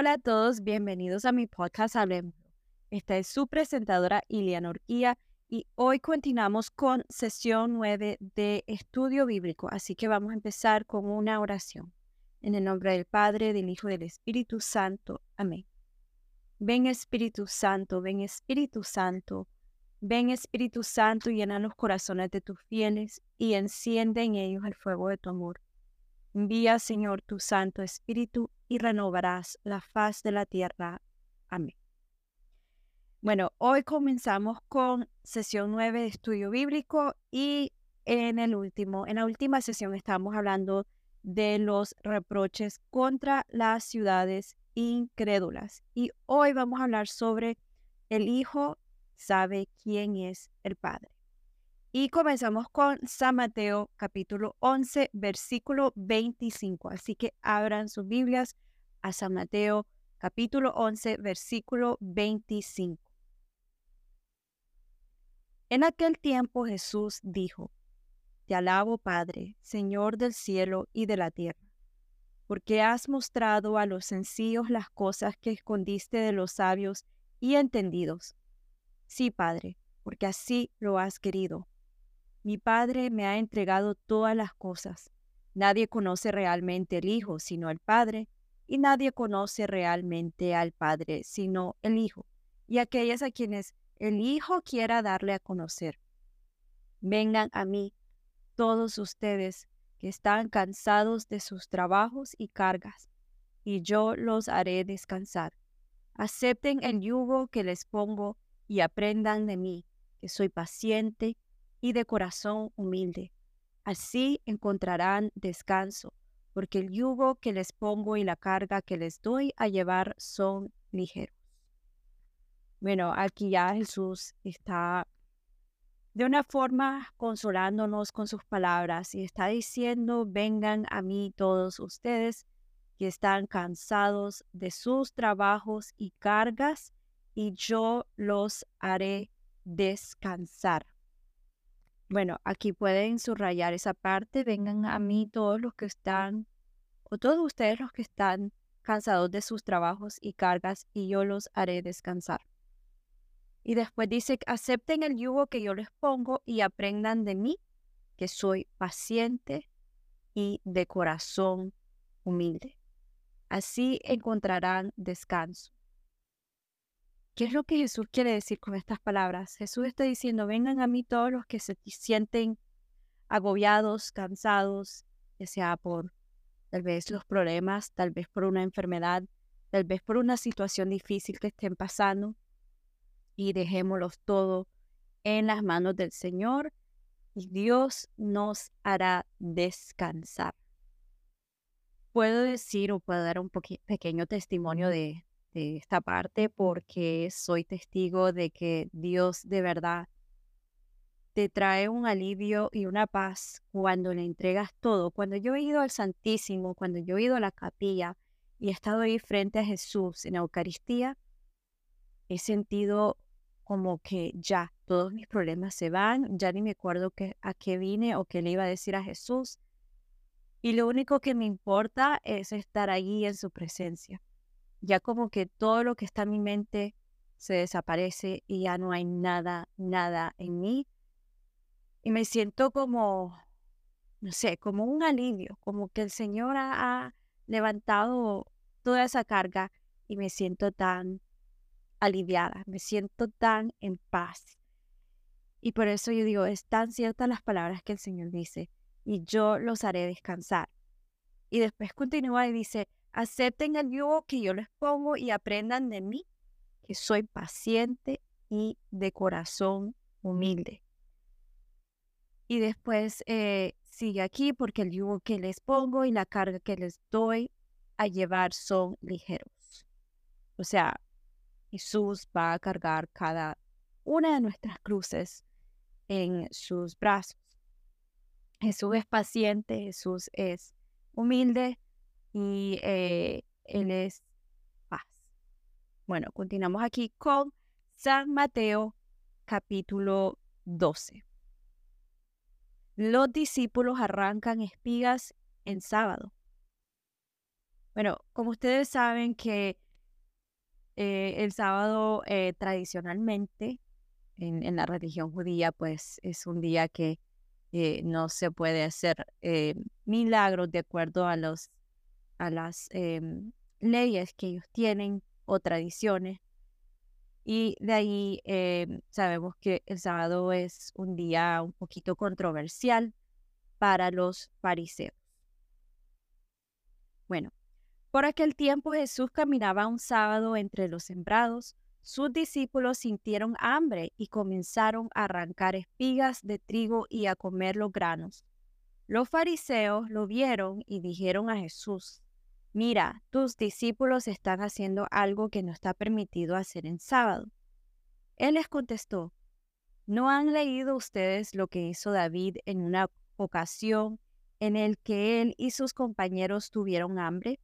Hola a todos, bienvenidos a mi podcast Hablemos. Esta es su presentadora Iliana Urquía y hoy continuamos con sesión 9 de estudio bíblico, así que vamos a empezar con una oración. En el nombre del Padre, del Hijo y del Espíritu Santo. Amén. Ven Espíritu Santo, ven Espíritu Santo, ven Espíritu Santo, llena los corazones de tus fieles y enciende en ellos el fuego de tu amor. Envía, Señor, tu Santo Espíritu y renovarás la faz de la tierra. Amén. Bueno, hoy comenzamos con sesión 9 de estudio bíblico y en el último, en la última sesión estábamos hablando de los reproches contra las ciudades incrédulas y hoy vamos a hablar sobre el hijo sabe quién es el padre. Y comenzamos con San Mateo capítulo 11, versículo 25. Así que abran sus Biblias a San Mateo capítulo 11, versículo 25. En aquel tiempo Jesús dijo, Te alabo Padre, Señor del cielo y de la tierra, porque has mostrado a los sencillos las cosas que escondiste de los sabios y entendidos. Sí, Padre, porque así lo has querido mi Padre me ha entregado todas las cosas. Nadie conoce realmente el Hijo sino el Padre, y nadie conoce realmente al Padre sino el Hijo, y aquellas a quienes el Hijo quiera darle a conocer. Vengan a mí, todos ustedes que están cansados de sus trabajos y cargas, y yo los haré descansar. Acepten el yugo que les pongo y aprendan de mí, que soy paciente y de corazón humilde. Así encontrarán descanso, porque el yugo que les pongo y la carga que les doy a llevar son ligeros. Bueno, aquí ya Jesús está de una forma consolándonos con sus palabras y está diciendo, vengan a mí todos ustedes que están cansados de sus trabajos y cargas, y yo los haré descansar. Bueno, aquí pueden subrayar esa parte. Vengan a mí todos los que están, o todos ustedes los que están cansados de sus trabajos y cargas, y yo los haré descansar. Y después dice, acepten el yugo que yo les pongo y aprendan de mí, que soy paciente y de corazón humilde. Así encontrarán descanso. ¿Qué es lo que Jesús quiere decir con estas palabras? Jesús está diciendo, vengan a mí todos los que se sienten agobiados, cansados, ya sea por tal vez los problemas, tal vez por una enfermedad, tal vez por una situación difícil que estén pasando, y dejémoslos todo en las manos del Señor y Dios nos hará descansar. Puedo decir o puedo dar un pequeño testimonio de, esta parte porque soy testigo de que Dios de verdad te trae un alivio y una paz cuando le entregas todo. Cuando yo he ido al Santísimo, cuando yo he ido a la capilla y he estado ahí frente a Jesús en Eucaristía, he sentido como que ya todos mis problemas se van, ya ni me acuerdo a qué vine o qué le iba a decir a Jesús. Y lo único que me importa es estar allí en su presencia ya como que todo lo que está en mi mente se desaparece y ya no hay nada, nada en mí. Y me siento como, no sé, como un alivio, como que el Señor ha, levantado toda esa carga y me siento tan aliviada, me siento tan en paz. Y por eso yo digo, es tan ciertas las palabras que el Señor dice, y yo los haré descansar. Y después continúa y dice, Acepten el yugo que yo les pongo y aprendan de mí, que soy paciente y de corazón humilde. Y después eh, sigue aquí porque el yugo que les pongo y la carga que les doy a llevar son ligeros. O sea, Jesús va a cargar cada una de nuestras cruces en sus brazos. Jesús es paciente, Jesús es humilde, y eh, Él es paz. Bueno, continuamos aquí con San Mateo capítulo 12. Los discípulos arrancan espigas en sábado. Bueno, como ustedes saben que eh, el sábado eh, tradicionalmente en, la religión judía, pues es un día que eh, no se puede hacer milagros de acuerdo a, los, a las em, leyes que ellos tienen o tradiciones. Y de ahí sabemos que el sábado es un día un poquito controversial para los fariseos. Bueno, por aquel tiempo Jesús caminaba un sábado entre los sembrados. Sus discípulos sintieron hambre y comenzaron a arrancar espigas de trigo y a comer los granos. Los fariseos lo vieron y dijeron a Jesús, Mira, tus discípulos están haciendo algo que no está permitido hacer en sábado. Él les contestó, ¿no han leído ustedes lo que hizo David en una ocasión en el que él y sus compañeros tuvieron hambre?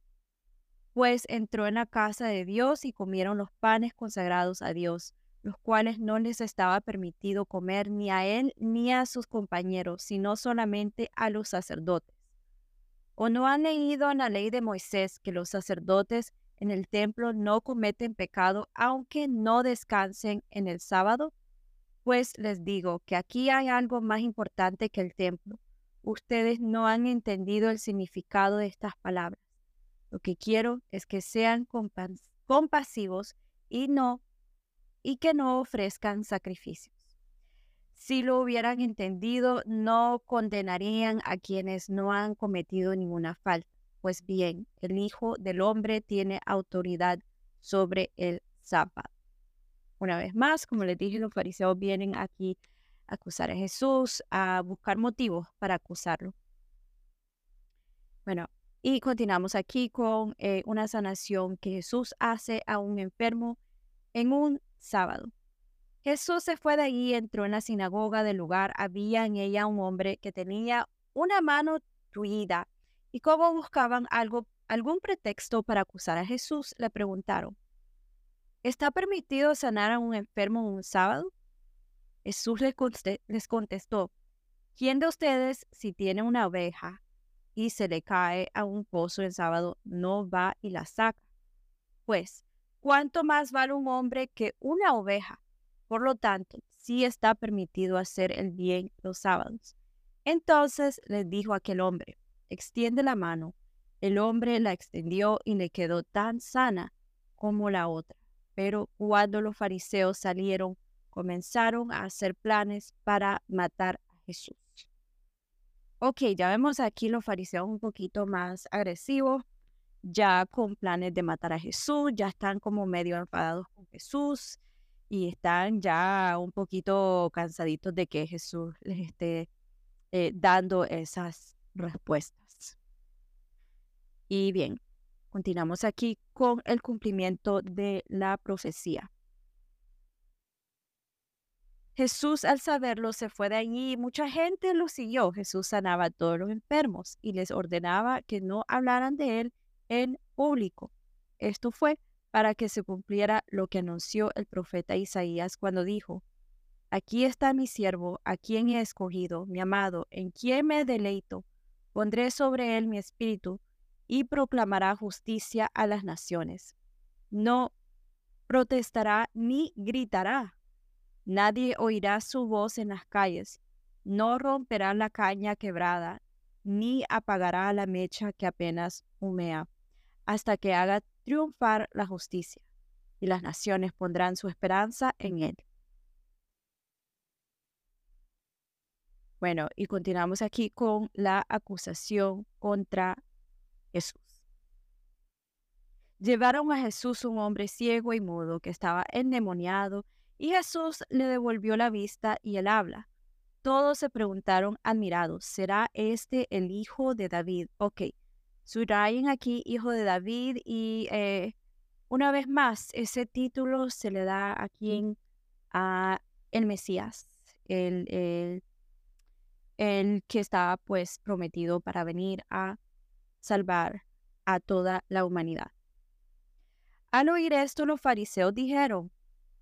pues entró en la casa de Dios y comieron los panes consagrados a Dios, los cuales no les estaba permitido comer ni a él ni a sus compañeros, sino solamente a los sacerdotes. ¿O no han leído en la ley de Moisés que los sacerdotes en el templo no cometen pecado aunque no descansen en el sábado? Pues les digo que aquí hay algo más importante que el templo. Ustedes no han entendido el significado de estas palabras. Lo que quiero es que sean compasivos y no y que no ofrezcan sacrificios. Si lo hubieran entendido, no condenarían a quienes no han cometido ninguna falta. Pues bien, el Hijo del Hombre tiene autoridad sobre el sábado. Una vez más, como les dije, los fariseos vienen aquí a acusar a Jesús, a buscar motivos para acusarlo. Bueno, y continuamos aquí con eh, una sanación que Jesús hace a un enfermo en un sábado. Jesús se fue de allí, entró en la sinagoga del lugar. Había en ella un hombre que tenía una mano tuida. Y como buscaban algo, algún pretexto para acusar a Jesús, le preguntaron, ¿está permitido sanar a un enfermo en un sábado? Jesús les contestó, ¿quién de ustedes, si tiene una oveja y se le cae a un pozo el sábado, no va y la saca. Pues, ¿cuánto más vale un hombre que una oveja? Por lo tanto, sí está permitido hacer el bien los sábados. Entonces le dijo aquel hombre, extiende la mano. El hombre la extendió y le quedó tan sana como la otra. Pero cuando los fariseos salieron, comenzaron a hacer planes para matar a Jesús. Ok, ya vemos aquí los fariseos un poquito más agresivos, ya con planes de matar a Jesús, ya están como medio enfadados con Jesús y están ya un poquito cansaditos de que Jesús les esté eh, dando esas respuestas. Y bien, continuamos aquí con el cumplimiento de la profecía. Jesús al saberlo se fue de allí y mucha gente lo siguió. Jesús sanaba a todos los enfermos y les ordenaba que no hablaran de él en público. Esto fue para que se cumpliera lo que anunció el profeta Isaías cuando dijo, Aquí está mi siervo, a quien he escogido, mi amado, en quien me deleito. Pondré sobre él mi espíritu y proclamará justicia a las naciones. No protestará ni gritará Nadie oirá su voz en las calles, no romperá la caña quebrada, ni apagará la mecha que apenas humea, hasta que haga triunfar la justicia, y las naciones pondrán su esperanza en él. Bueno, y continuamos aquí con la acusación contra Jesús. Llevaron a Jesús un hombre ciego y mudo que estaba endemoniado y Jesús le devolvió la vista y el habla. Todos se preguntaron admirados, ¿será este el hijo de David? Ok, subrayen aquí hijo de David y eh, una vez más, ese título se le da a quien, a el Mesías, el, el, el que estaba pues prometido para venir a salvar a toda la humanidad. Al oír esto, los fariseos dijeron,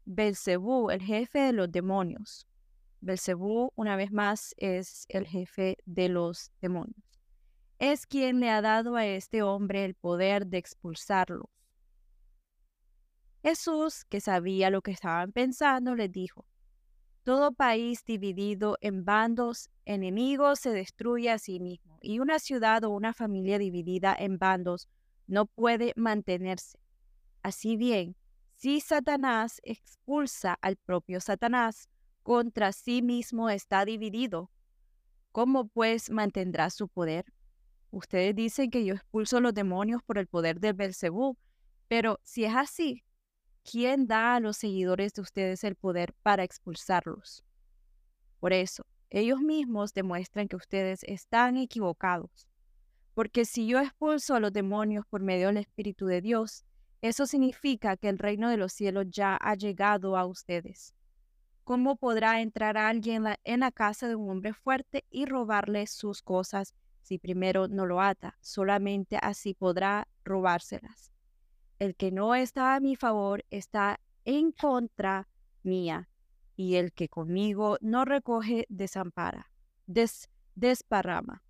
Belcebú, el jefe de los demonios. Belcebú, una vez más, es el jefe de los demonios. Es quien le ha dado a este hombre el poder de expulsarlos. Jesús, que sabía lo que estaban pensando, les dijo, todo país dividido en bandos enemigos se destruye a sí mismo, y una ciudad o una familia dividida en bandos no puede mantenerse. Así bien, si Satanás expulsa al propio Satanás, contra sí mismo está dividido. ¿Cómo pues mantendrá su poder? Ustedes dicen que yo expulso los demonios por el poder del Belcebú, pero si es así, ¿quién da a los seguidores de ustedes el poder para expulsarlos? Por eso, ellos mismos demuestran que ustedes están equivocados. Porque si yo expulso a los demonios por medio del Espíritu de Dios, eso significa que el reino de los cielos ya ha llegado a ustedes. ¿Cómo podrá entrar alguien en la casa de un hombre fuerte y robarle sus cosas si primero no lo ata? Solamente así podrá robárselas. El que no está a mi favor está en contra mía, y el que conmigo no recoge desampara, des, desparrama.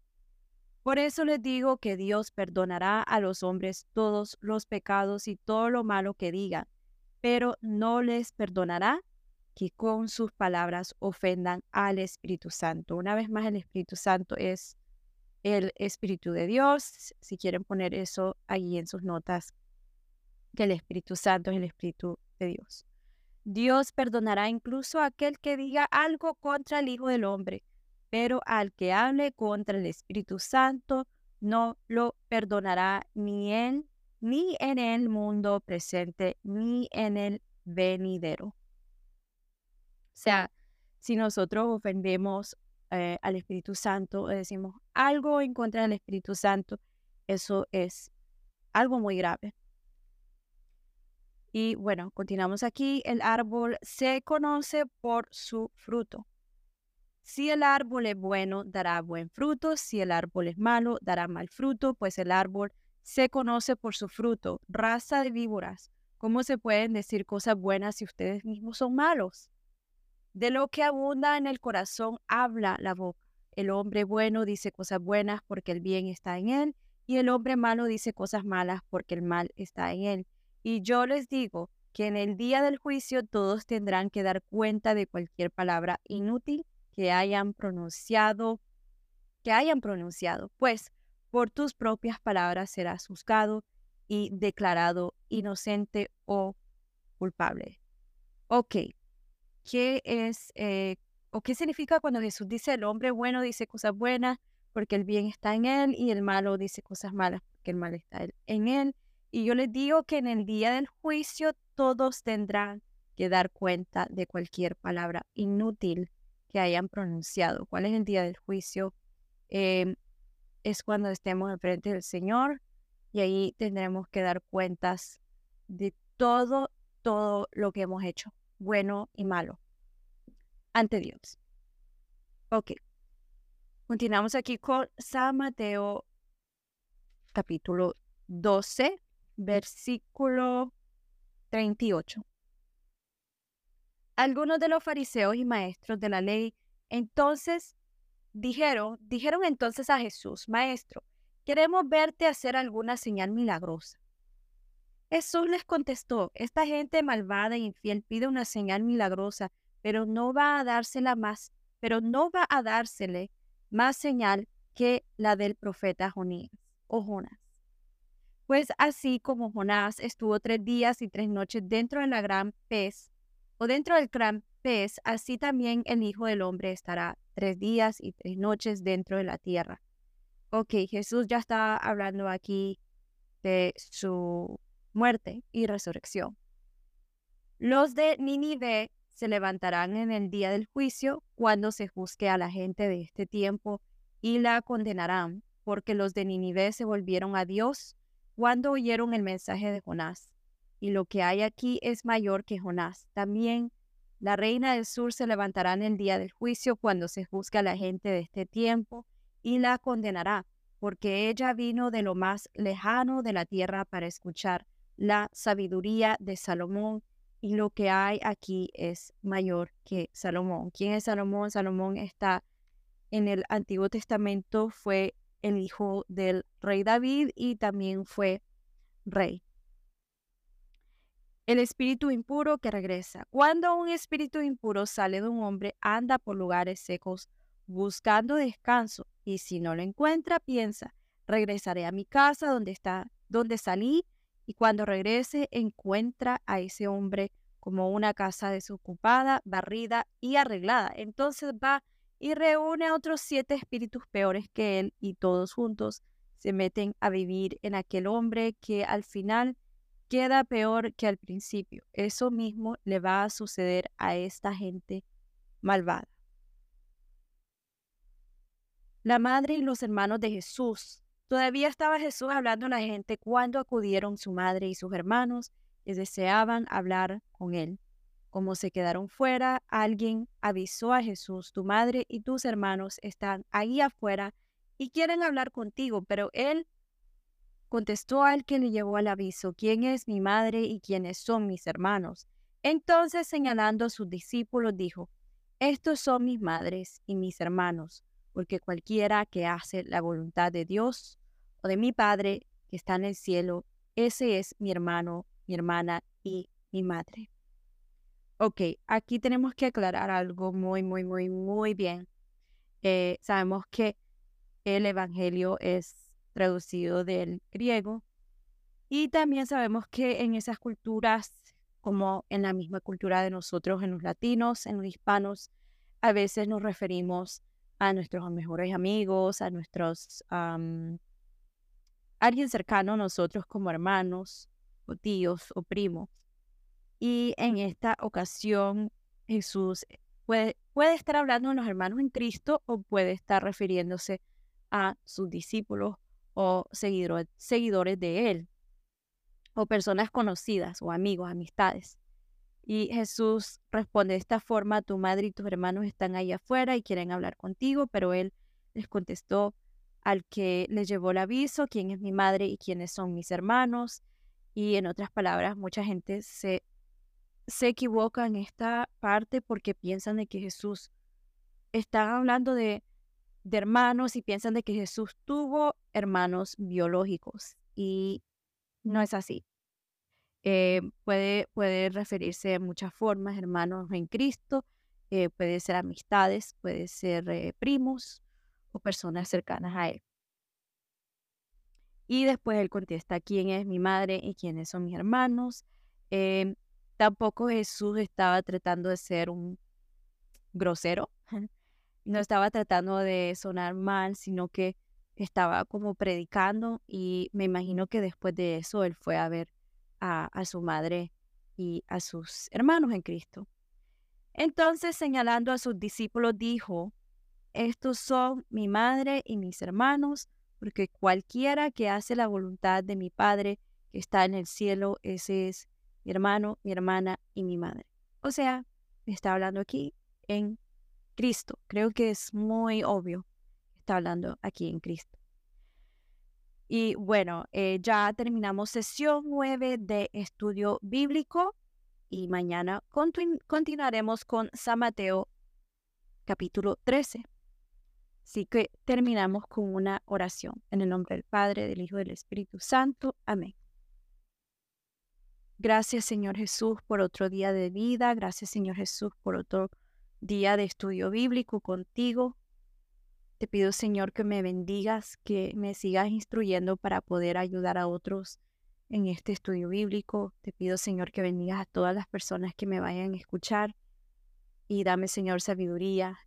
Por eso les digo que Dios perdonará a los hombres todos los pecados y todo lo malo que digan, pero no les perdonará que con sus palabras ofendan al Espíritu Santo. Una vez más, el Espíritu Santo es el Espíritu de Dios. Si quieren poner eso ahí en sus notas, que el Espíritu Santo es el Espíritu de Dios. Dios perdonará incluso a aquel que diga algo contra el Hijo del Hombre, pero al que hable contra el Espíritu Santo no lo perdonará ni en, ni en el mundo presente, ni en el venidero. O sea, si nosotros ofendemos eh, al Espíritu Santo decimos algo en contra del Espíritu Santo, eso es algo muy grave. Y bueno, continuamos aquí. El árbol se conoce por su fruto. Si el árbol es bueno, dará buen fruto. Si el árbol es malo, dará mal fruto, pues el árbol se conoce por su fruto. Raza de víboras, ¿cómo se pueden decir cosas buenas si ustedes mismos son malos? De lo que abunda en el corazón habla la boca. El hombre bueno dice cosas buenas porque el bien está en él, y el hombre malo dice cosas malas porque el mal está en él. Y yo les digo que en el día del juicio todos tendrán que dar cuenta de cualquier palabra inútil que hayan pronunciado, que hayan pronunciado, pues por tus propias palabras serás juzgado y declarado inocente o culpable. Ok, ¿qué es eh, o qué significa cuando Jesús dice el hombre bueno dice cosas buenas porque el bien está en él y el malo dice cosas malas porque el mal está en él? Y yo les digo que en el día del juicio todos tendrán que dar cuenta de cualquier palabra inútil que hayan pronunciado. ¿Cuál es el día del juicio? Em, es cuando estemos enfrente del Señor y ahí tendremos que dar cuentas de todo, todo lo que hemos hecho, bueno y malo, ante Dios. Ok. Continuamos aquí con San Mateo capítulo 12, versículo 38. Algunos de los fariseos y maestros de la ley entonces dijeron, dijeron entonces a Jesús, Maestro, queremos verte hacer alguna señal milagrosa. Jesús les contestó, esta gente malvada e infiel pide una señal milagrosa, pero no va a dársela más, pero no va a dársele más señal que la del profeta Jonías o Jonás. Pues así como Jonás estuvo tres días y tres noches dentro de la gran pez, o dentro del gran pez, así también el Hijo del Hombre estará tres días y tres noches dentro de la tierra. Ok, Jesús ya está hablando aquí de su muerte y resurrección. Los de Nínive se levantarán en el día del juicio cuando se juzgue a la gente de este tiempo y la condenarán, porque los de Nínive se volvieron a Dios cuando oyeron el mensaje de Jonás. Y lo que hay aquí es mayor que Jonás. También la reina del sur se levantará en el día del juicio cuando se juzga a la gente de este tiempo y la condenará, porque ella vino de lo más lejano de la tierra para escuchar la sabiduría de Salomón y lo que hay aquí es mayor que Salomón. ¿Quién es Salomón? Salomón está en el Antiguo Testamento, fue el hijo del rey David y también fue rey. el espíritu impuro que regresa. Cuando un espíritu impuro sale de un hombre, anda por lugares secos buscando descanso y si no lo encuentra, piensa, regresaré a mi casa donde está, donde salí y cuando regrese encuentra a ese hombre como una casa desocupada, barrida y arreglada. Entonces va y reúne a otros siete espíritus peores que él y todos juntos se meten a vivir en aquel hombre que al final queda peor que al principio. Eso mismo le va a suceder a esta gente malvada. La madre y los hermanos de Jesús. Todavía estaba Jesús hablando a la gente cuando acudieron su madre y sus hermanos y deseaban hablar con él. Como se quedaron fuera, alguien avisó a Jesús, tu madre y tus hermanos están ahí afuera y quieren hablar contigo, pero él contestó al que le llevó al aviso, ¿quién es mi madre y quiénes son mis hermanos? Entonces, señalando a sus discípulos, dijo, estos son mis madres y mis hermanos, porque cualquiera que hace la voluntad de Dios o de mi Padre que está en el cielo, ese es mi hermano mi hermana y mi madre. Ok, aquí tenemos que aclarar algo muy, muy, muy, muy bien. Eh, sabemos que el Evangelio es traducido del griego y también sabemos que en esas culturas, como en la misma cultura de nosotros, en los latinos, en los hispanos, a veces nos referimos a nuestros mejores amigos, a nuestros, alguien cercano a nosotros como hermanos, o tíos o primos. Y en esta ocasión Jesús puede, puede estar hablando de los hermanos en Cristo o puede estar refiriéndose a sus discípulos o seguidores de él, o personas conocidas o amigos, amistades. Y Jesús responde de esta forma, tu madre y tus hermanos están ahí afuera y quieren hablar contigo, pero él les contestó al que le llevó el aviso, quién es mi madre y quiénes son mis hermanos. Y en otras palabras, mucha gente se, se equivoca en esta parte porque piensan de que Jesús está hablando de, de hermanos y piensan de que Jesús tuvo hermanos biológicos y no es así. Eh, puede, referirse de muchas formas, hermanos en Cristo, eh, puede ser amistades, puede ser eh, primos o personas cercanas a Él. Y después él contesta quién es mi madre y quiénes son mis hermanos. Tampoco Jesús estaba tratando de ser un grosero, no estaba tratando de sonar mal, sino que estaba como predicando y me imagino que después de eso él fue a ver a, a su madre y a sus hermanos en Cristo. Entonces, señalando a sus discípulos, dijo, estos son mi madre y mis hermanos, porque cualquiera que hace la voluntad de mi Padre que está en el cielo, ese es mi hermano, mi hermana y mi madre. O sea, está hablando aquí en Cristo. Creo que es muy obvio está hablando aquí en Cristo. Y bueno, eh, ya terminamos sesión 9 de estudio bíblico y mañana continuaremos con San Mateo capítulo 13. Así que terminamos con una oración. En el nombre del Padre, del Hijo y del Espíritu Santo. Amén. Gracias Señor Jesús por otro día de vida. Gracias Señor Jesús por otro día de estudio bíblico contigo. Te pido Señor que me bendigas, que me sigas instruyendo para poder ayudar a otros en este estudio bíblico. Te pido Señor que bendigas a todas las personas que me vayan a escuchar y dame Señor sabiduría,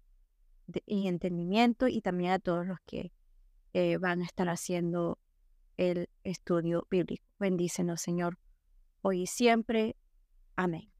y entendimiento y también a todos los que eh, van a estar haciendo el estudio bíblico. Bendícenos, Señor, hoy y siempre. Amén.